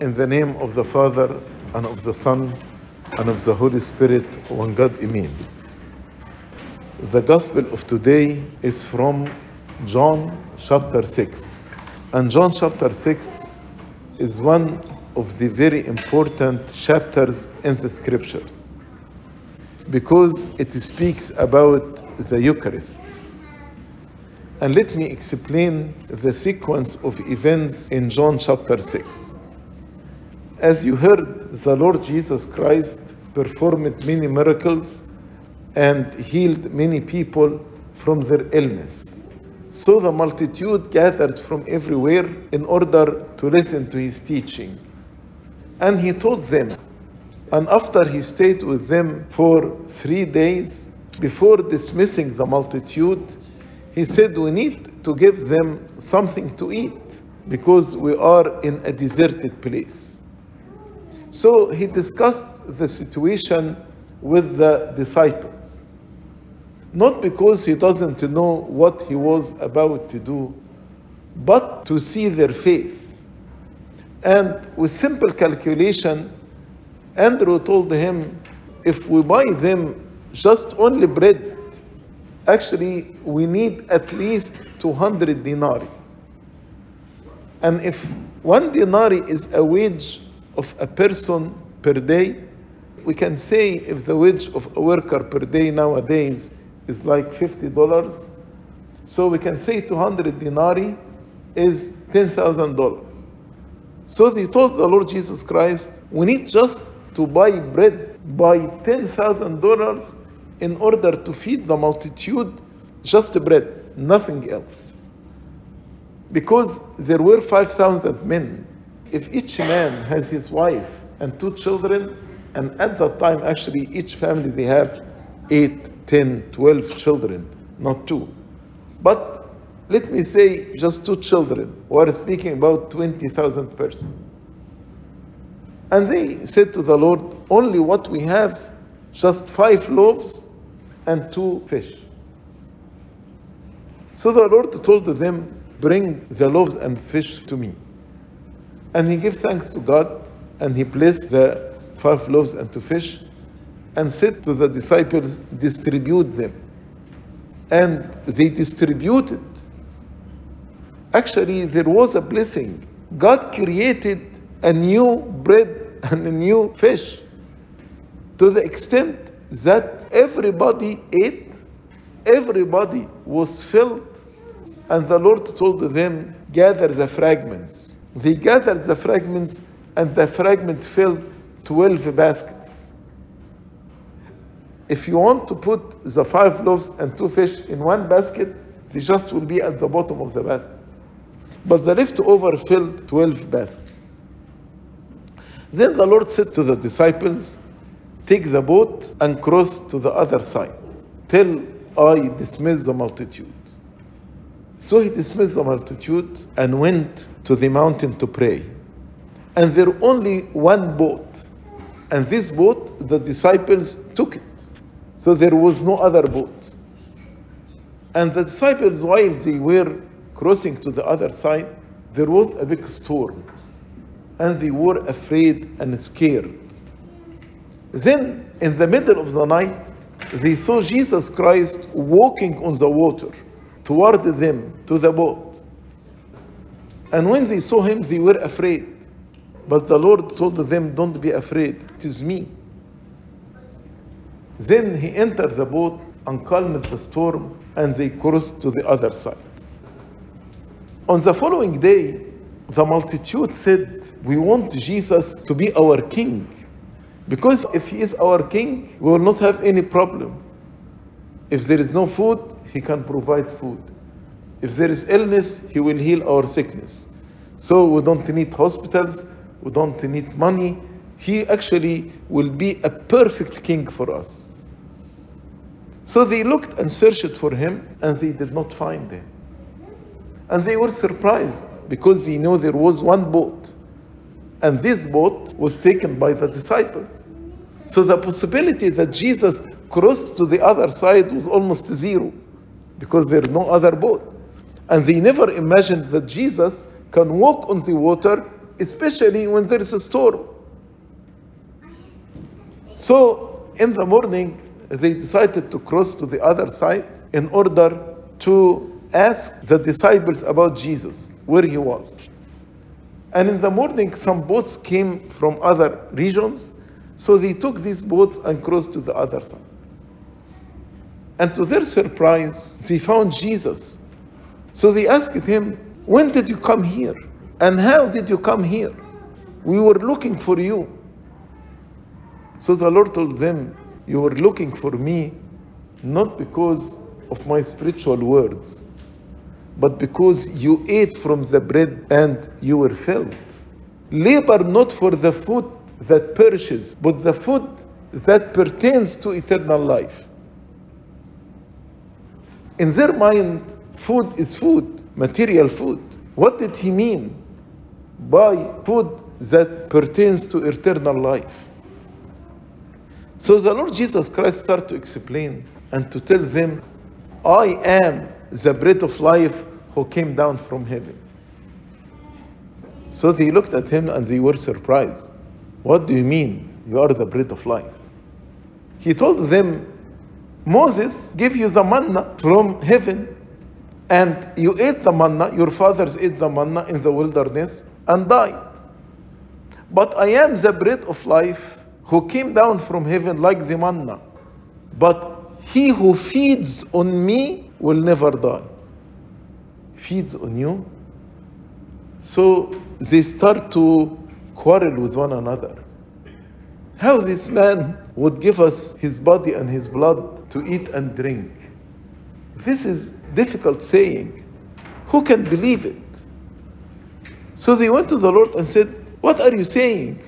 In the name of the Father, and of the Son, and of the Holy Spirit, one God, Amen. The Gospel of today is from John chapter 6. And John chapter 6 is one of the very important chapters in the scriptures because it speaks about the Eucharist. And let me explain the sequence of events in John chapter 6. As you heard, the Lord Jesus Christ performed many miracles and healed many people from their illness. So the multitude gathered from everywhere in order to listen to his teaching. And he taught them. And after he stayed with them for three days, before dismissing the multitude, he said, We need to give them something to eat because we are in a deserted place. So he discussed the situation with the disciples. Not because he doesn't know what he was about to do, but to see their faith. And with simple calculation, Andrew told him, if we buy them just only bread, actually we need at least 200 denarii. And if one denarii is a wage of a person per day, we can say if the wage of a worker per day nowadays is like $50, so we can say 200 denarii is $10,000. So they told the Lord Jesus Christ, we need just to buy bread by $10,000 in order to feed the multitude, just bread, nothing else. Because there were 5,000 men. If each man has his wife and two children, and at that time, actually, each family they have 8, 10, 12 children, not two. But let me say just two children. We are speaking about 20,000 persons. And they said to the Lord, Only what we have, just five loaves and two fish. So the Lord told them, Bring the loaves and fish to me. And he gave thanks to God, and he blessed the five loaves and two fish, and said to the disciples, Distribute them. And they distributed. Actually, there was a blessing. God created a new bread and a new fish to the extent that everybody ate, everybody was filled, and the Lord told them, Gather the fragments. They gathered the fragments, and the fragment filled 12 baskets. If you want to put the five loaves and two fish in one basket, they just will be at the bottom of the basket. But the leftover filled 12 baskets. Then the Lord said to the disciples, Take the boat and cross to the other side till I dismiss the multitude. So he dismissed the multitude and went to the mountain to pray. And there only one boat. And this boat, the disciples took it. So there was no other boat. And the disciples, while they were crossing to the other side, there was a big storm. And they were afraid and scared. Then, in the middle of the night, they saw Jesus Christ walking on the water toward them to the boat. And when they saw him, they were afraid. But the Lord told them, Don't be afraid, it is me. Then he entered the boat and calmed the storm, and they crossed to the other side. On the following day, the multitude said, We want Jesus to be our king. Because if he is our king, we will not have any problem. If there is no food, he can provide food. If there is illness, he will heal our sickness. So we don't need hospitals, we don't need money. He actually will be a perfect king for us. So they looked and searched for him, and they did not find him. And they were surprised because they knew there was one boat. And this boat was taken by the disciples. So the possibility that Jesus crossed to the other side was almost zero because there's no other boat. And they never imagined that Jesus can walk on the water especially when there is a storm. So in the morning, they decided to cross to the other side in order to ask the disciples about Jesus, where he was. And in the morning, some boats came from other regions, so they took these boats and crossed to the other side. And to their surprise, they found Jesus. So they asked him, When did you come here? And how did you come here? We were looking for you. So the Lord told them, You were looking for me not because of my spiritual words, but because you ate from the bread and you were filled. Labor not for the food that perishes, but the food that pertains to eternal life. In their mind, food is food, material food. What did he mean by food that pertains to eternal life? So the Lord Jesus Christ started to explain and to tell them, I am the bread of life who came down from heaven. So they looked at him and they were surprised. What do you mean you are the bread of life? He told them, Moses gave you the manna from heaven, and you ate the manna, your fathers ate the manna in the wilderness and died. But I am the bread of life who came down from heaven like the manna. But he who feeds on me will never die. Feeds on you. So they start to quarrel with one another. How this man would give us his body and his blood to eat and drink. This is difficult saying. Who can believe it? So they went to the Lord and said, What are you saying?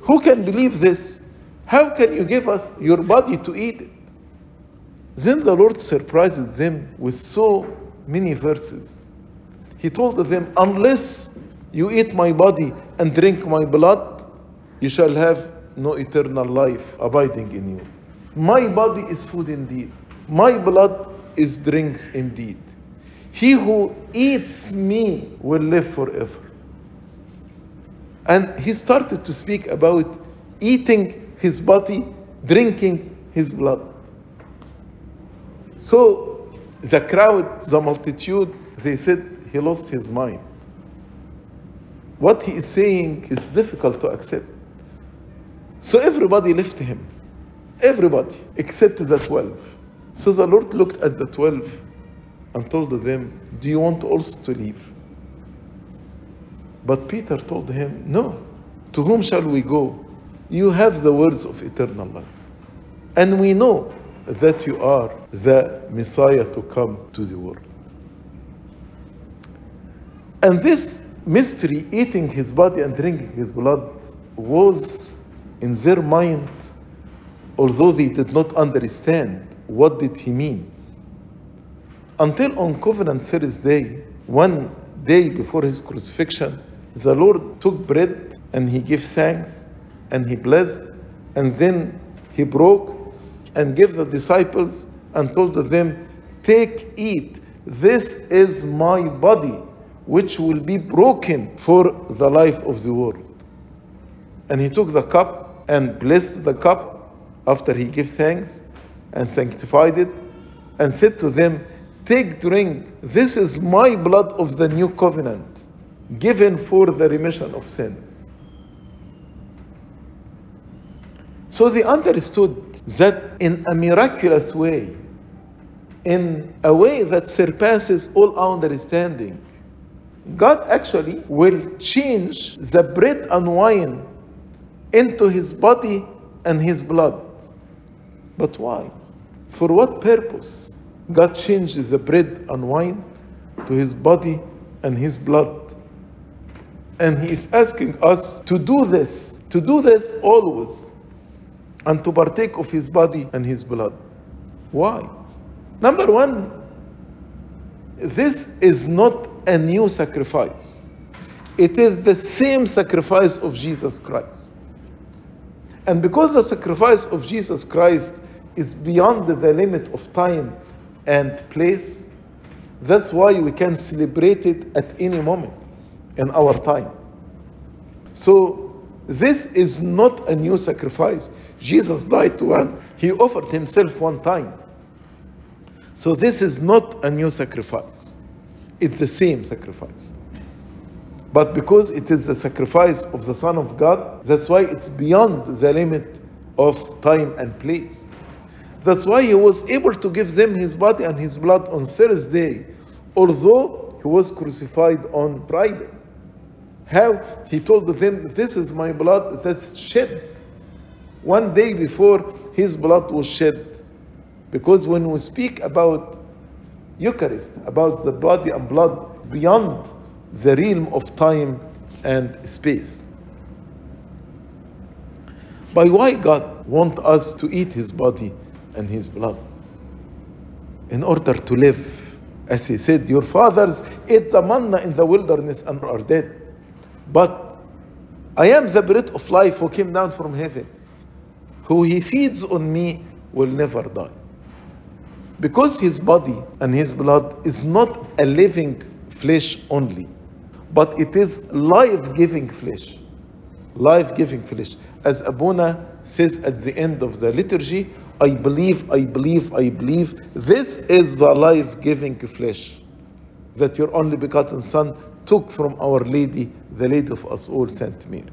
Who can believe this? How can you give us your body to eat it? Then the Lord surprises them with so many verses. He told them, Unless you eat my body and drink my blood, you shall have no eternal life abiding in you. My body is food indeed, my blood is drinks indeed. He who eats me will live forever. And he started to speak about eating his body, drinking his blood. So the crowd, the multitude, they said he lost his mind. What he is saying is difficult to accept. So everybody left him. Everybody except the twelve. So the Lord looked at the twelve and told them, Do you want also to leave? But Peter told him, No. To whom shall we go? You have the words of eternal life. And we know that you are the Messiah to come to the world. And this mystery, eating his body and drinking his blood, was in their mind, although they did not understand what did he mean. Until on Covenant Thursday, one day before his crucifixion, the Lord took bread and he gave thanks and he blessed and then he broke and gave the disciples and told them, Take, eat, this is my body, which will be broken for the life of the world. And he took the cup and blessed the cup after he gave thanks and sanctified it and said to them, Take, drink, this is my blood of the new covenant, given for the remission of sins. So they understood that in a miraculous way, in a way that surpasses all our understanding, God actually will change the bread and wine into his body and his blood. But why? For what purpose? God changed the bread and wine to his body and his blood. And he is asking us to do this, to do this always, and to partake of his body and his blood. Why? Number one, this is not a new sacrifice. It is the same sacrifice of Jesus Christ. And because the sacrifice of Jesus Christ is beyond the limit of time and place, that's why we can celebrate it at any moment in our time. So this is not a new sacrifice. Jesus died one, he offered himself one time. So this is not a new sacrifice. It's the same sacrifice. But because it is the sacrifice of the Son of God, that's why it's beyond the limit of time and place. That's why he was able to give them his body and his blood on Thursday, although he was crucified on Friday. How? He told them, This is my blood that's shed. One day before his blood was shed. Because when we speak about Eucharist, about the body and blood beyond the realm of time and space. By why God want us to eat his body and his blood? In order to live. As he said, your fathers ate the manna in the wilderness and are dead. But I am the bread of life who came down from heaven. Who he feeds on me will never die. Because his body and his blood is not a living flesh only, but it is life giving flesh. Life giving flesh. As Abuna says at the end of the liturgy, I believe, I believe, I believe. This is the life giving flesh that your only begotten Son took from Our Lady, the Lady of us all, Saint Mary.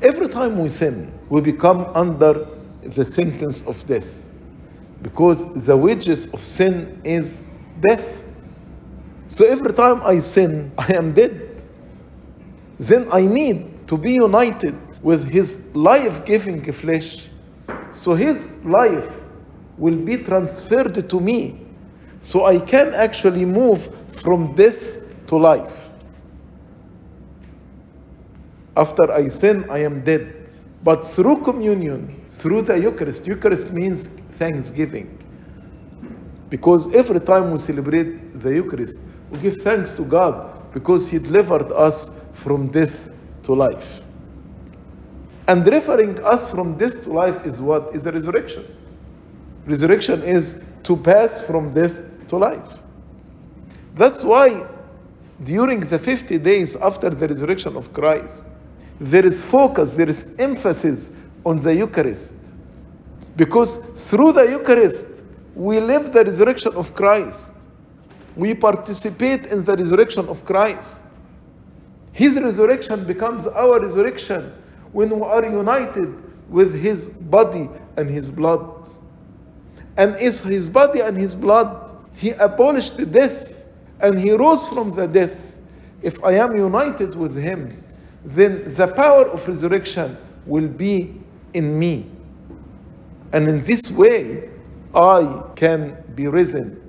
Every time we sin, we become under the sentence of death because the wages of sin is death. So every time I sin, I am dead. Then I need to be united with His life giving flesh. So His life will be transferred to me. So I can actually move from death to life. After I sin, I am dead. But through communion, through the Eucharist, Eucharist means thanksgiving. Because every time we celebrate the Eucharist, we give thanks to God because He delivered us from death to life. And referring us from death to life is what? Is a resurrection. Resurrection is to pass from death to life. That's why during the 50 days after the resurrection of Christ, there is focus, there is emphasis on the Eucharist. Because through the Eucharist, we live the resurrection of Christ. We participate in the resurrection of Christ. His resurrection becomes our resurrection when we are united with His body and His blood. And is His body and His blood, He abolished the death and He rose from the death. If I am united with Him, then the power of resurrection will be in me. And in this way, I can be risen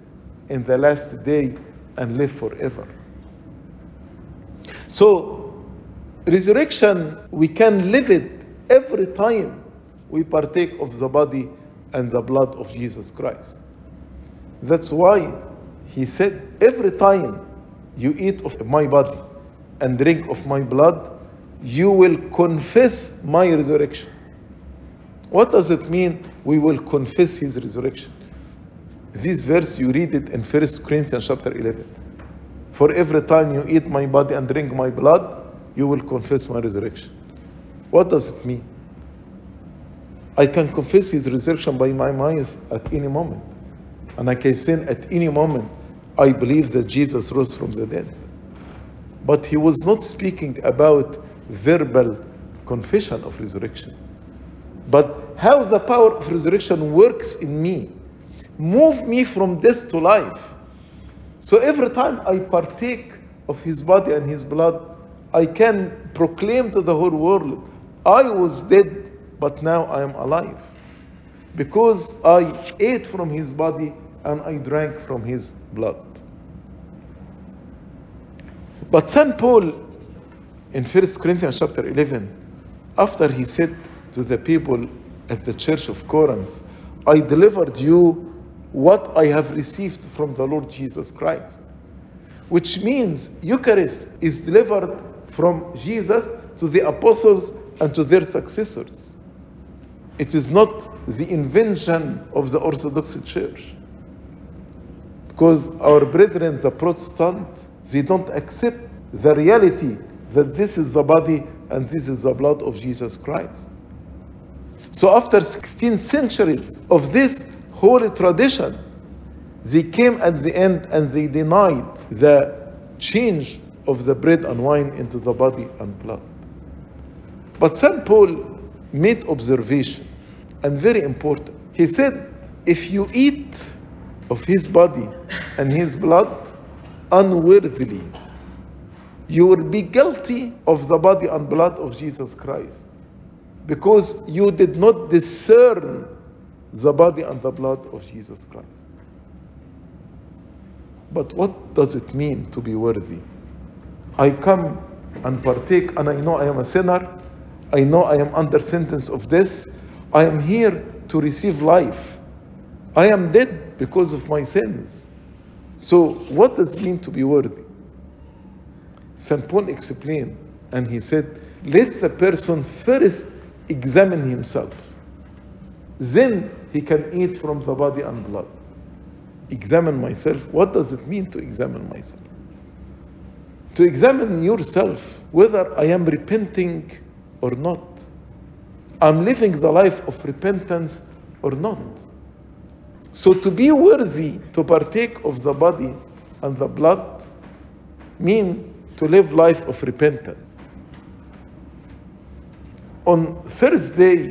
in the last day and live forever. So, resurrection, we can live it every time we partake of the body and the blood of Jesus Christ. That's why he said, Every time you eat of my body and drink of my blood, you will confess my resurrection. What does it mean? We will confess his resurrection. This verse you read it in 1 Corinthians chapter 11. For every time you eat my body and drink my blood, you will confess my resurrection. What does it mean? I can confess his resurrection by my mouth at any moment. And I can say at any moment, I believe that Jesus rose from the dead. But he was not speaking about verbal confession of resurrection. But how the power of resurrection works in me, move me from death to life. So every time I partake of his body and his blood, I can proclaim to the whole world, I was dead, but now I am alive. Because I ate from his body and I drank from his blood. But St. Paul in 1 Corinthians chapter 11, after he said to the people at the church of Corinth, I delivered you what I have received from the Lord Jesus Christ. Which means Eucharist is delivered from Jesus to the apostles and to their successors. It is not the invention of the Orthodox Church. Because our brethren, the Protestant, they don't accept the reality that this is the body and this is the blood of Jesus Christ. So, after 16 centuries of this holy tradition, they came at the end and they denied the change of the bread and wine into the body and blood. But St. Paul made observation and very important. He said, if you eat of his body and his blood unworthily, you will be guilty of the body and blood of Jesus Christ because you did not discern the body and the blood of Jesus Christ. But what does it mean to be worthy? I come and partake, and I know I am a sinner. I know I am under sentence of death. I am here to receive life. I am dead because of my sins. So, what does it mean to be worthy? St. Paul explained, and he said, Let the person first examine himself. Then he can eat from the body and blood. Examine myself. What does it mean to examine myself? To examine yourself whether I am repenting or not. I'm living the life of repentance or not. So to be worthy to partake of the body and the blood mean to live life of repentance. On Thursday,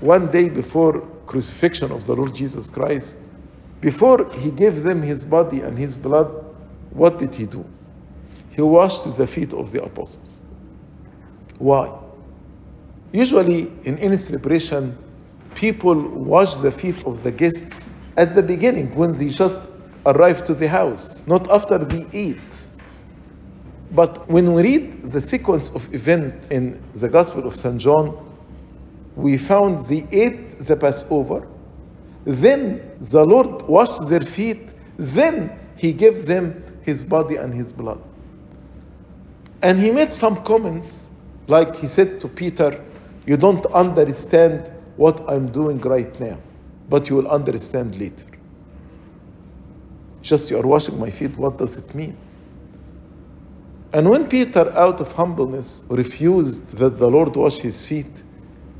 one day before crucifixion of the Lord Jesus Christ, before he gave them his body and his blood, what did he do? He washed the feet of the apostles. Why? Usually in any celebration, people wash the feet of the guests at the beginning when they just arrive to the house, not after they eat. But when we read the sequence of events in the Gospel of St. John, we found they ate the Passover, then the Lord washed their feet, then he gave them his body and his blood. And he made some comments, like he said to Peter, You don't understand what I'm doing right now, but you will understand later. Just you are washing my feet, what does it mean? And when Peter, out of humbleness, refused that the Lord wash his feet,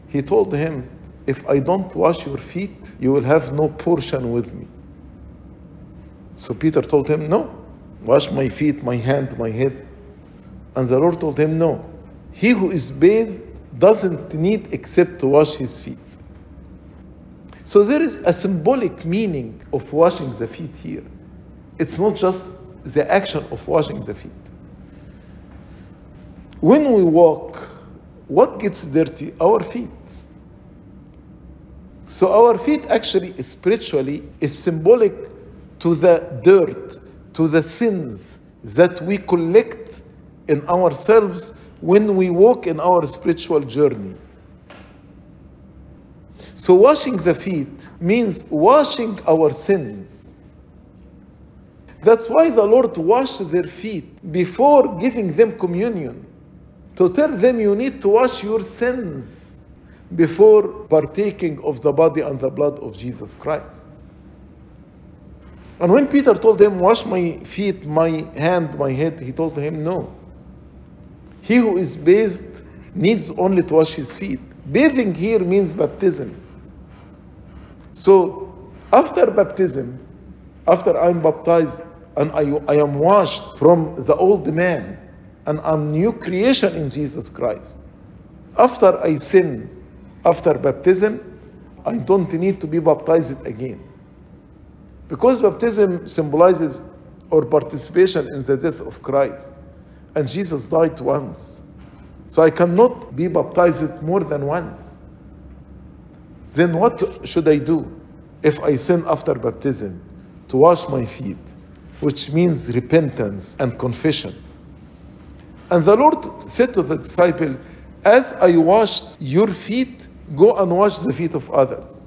he told him, If I don't wash your feet, you will have no portion with me. So Peter told him, No, wash my feet, my hand, my head. And the Lord told him, No, he who is bathed doesn't need except to wash his feet. So there is a symbolic meaning of washing the feet here. It's not just the action of washing the feet. When we walk, what gets dirty? Our feet. So our feet actually spiritually is symbolic to the dirt, to the sins that we collect in ourselves when we walk in our spiritual journey. So washing the feet means washing our sins. That's why the Lord washed their feet before giving them communion to tell them you need to wash your sins before partaking of the body and the blood of Jesus Christ. And when Peter told him, Wash my feet, my hand, my head, he told him, No. He who is bathed needs only to wash his feet. Bathing here means baptism. So, after baptism, after I'm baptized and I, I am washed from the old man, and I'm new creation in Jesus Christ. After I sin, after baptism, I don't need to be baptized again. Because baptism symbolizes our participation in the death of Christ. And Jesus died once. So I cannot be baptized more than once. Then what should I do if I sin after baptism? To wash my feet, which means repentance and confession. And the Lord said to the disciple, As I washed your feet, go and wash the feet of others.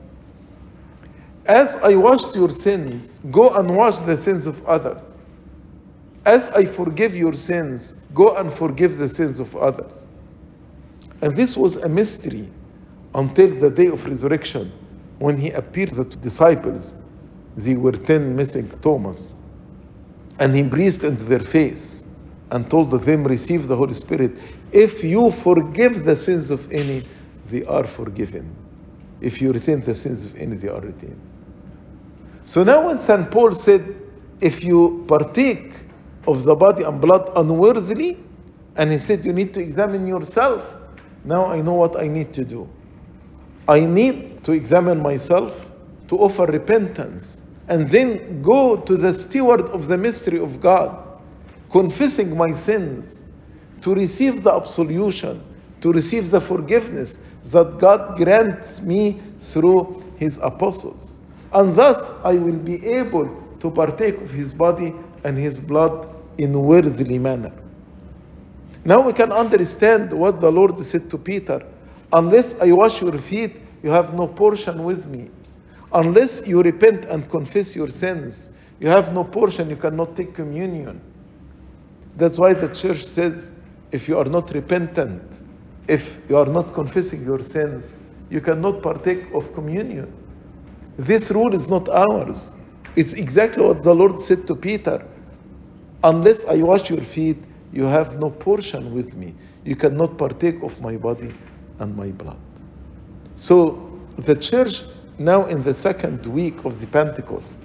As I washed your sins, go and wash the sins of others. As I forgive your sins, go and forgive the sins of others. And this was a mystery until the day of resurrection when he appeared to the disciples. They were ten missing Thomas. And he breathed into their face and told them, Receive the Holy Spirit. If you forgive the sins of any, they are forgiven. If you retain the sins of any, they are retained. So now when St. Paul said, If you partake of the body and blood unworthily, and he said, You need to examine yourself, now I know what I need to do. I need to examine myself, to offer repentance, and then go to the steward of the mystery of God, confessing my sins, to receive the absolution, to receive the forgiveness that God grants me through his apostles. And thus I will be able to partake of his body and his blood in worthily manner. Now we can understand what the Lord said to Peter Unless I wash your feet, you have no portion with me. Unless you repent and confess your sins, you have no portion, you cannot take communion. That's why the church says if you are not repentant, if you are not confessing your sins, you cannot partake of communion. This rule is not ours. It's exactly what the Lord said to Peter Unless I wash your feet, you have no portion with me. You cannot partake of my body and my blood. So the church now in the second week of the Pentecost,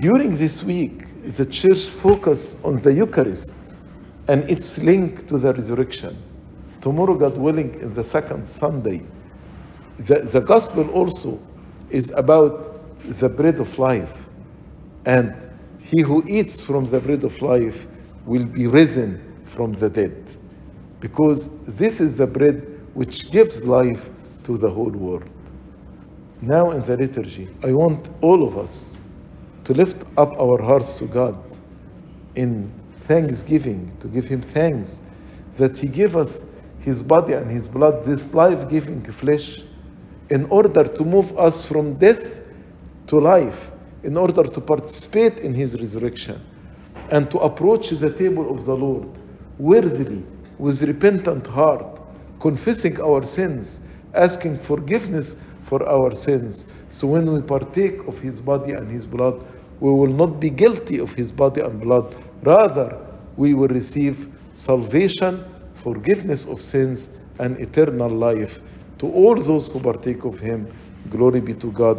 during this week, the church focus on the Eucharist and its link to the resurrection. Tomorrow, God willing, in the second Sunday, the, the gospel also is about the bread of life. And he who eats from the bread of life will be risen from the dead. Because this is the bread which gives life to the whole world. Now, in the liturgy, I want all of us to lift up our hearts to God in thanksgiving, to give Him thanks that He gave us His body and His blood, this life giving flesh, in order to move us from death to life, in order to participate in His resurrection, and to approach the table of the Lord worthily, with repentant heart, confessing our sins, asking forgiveness for our sins. So when we partake of His body and His blood, we will not be guilty of His body and blood. Rather, we will receive salvation, forgiveness of sins, and eternal life. To all those who partake of Him, glory be to God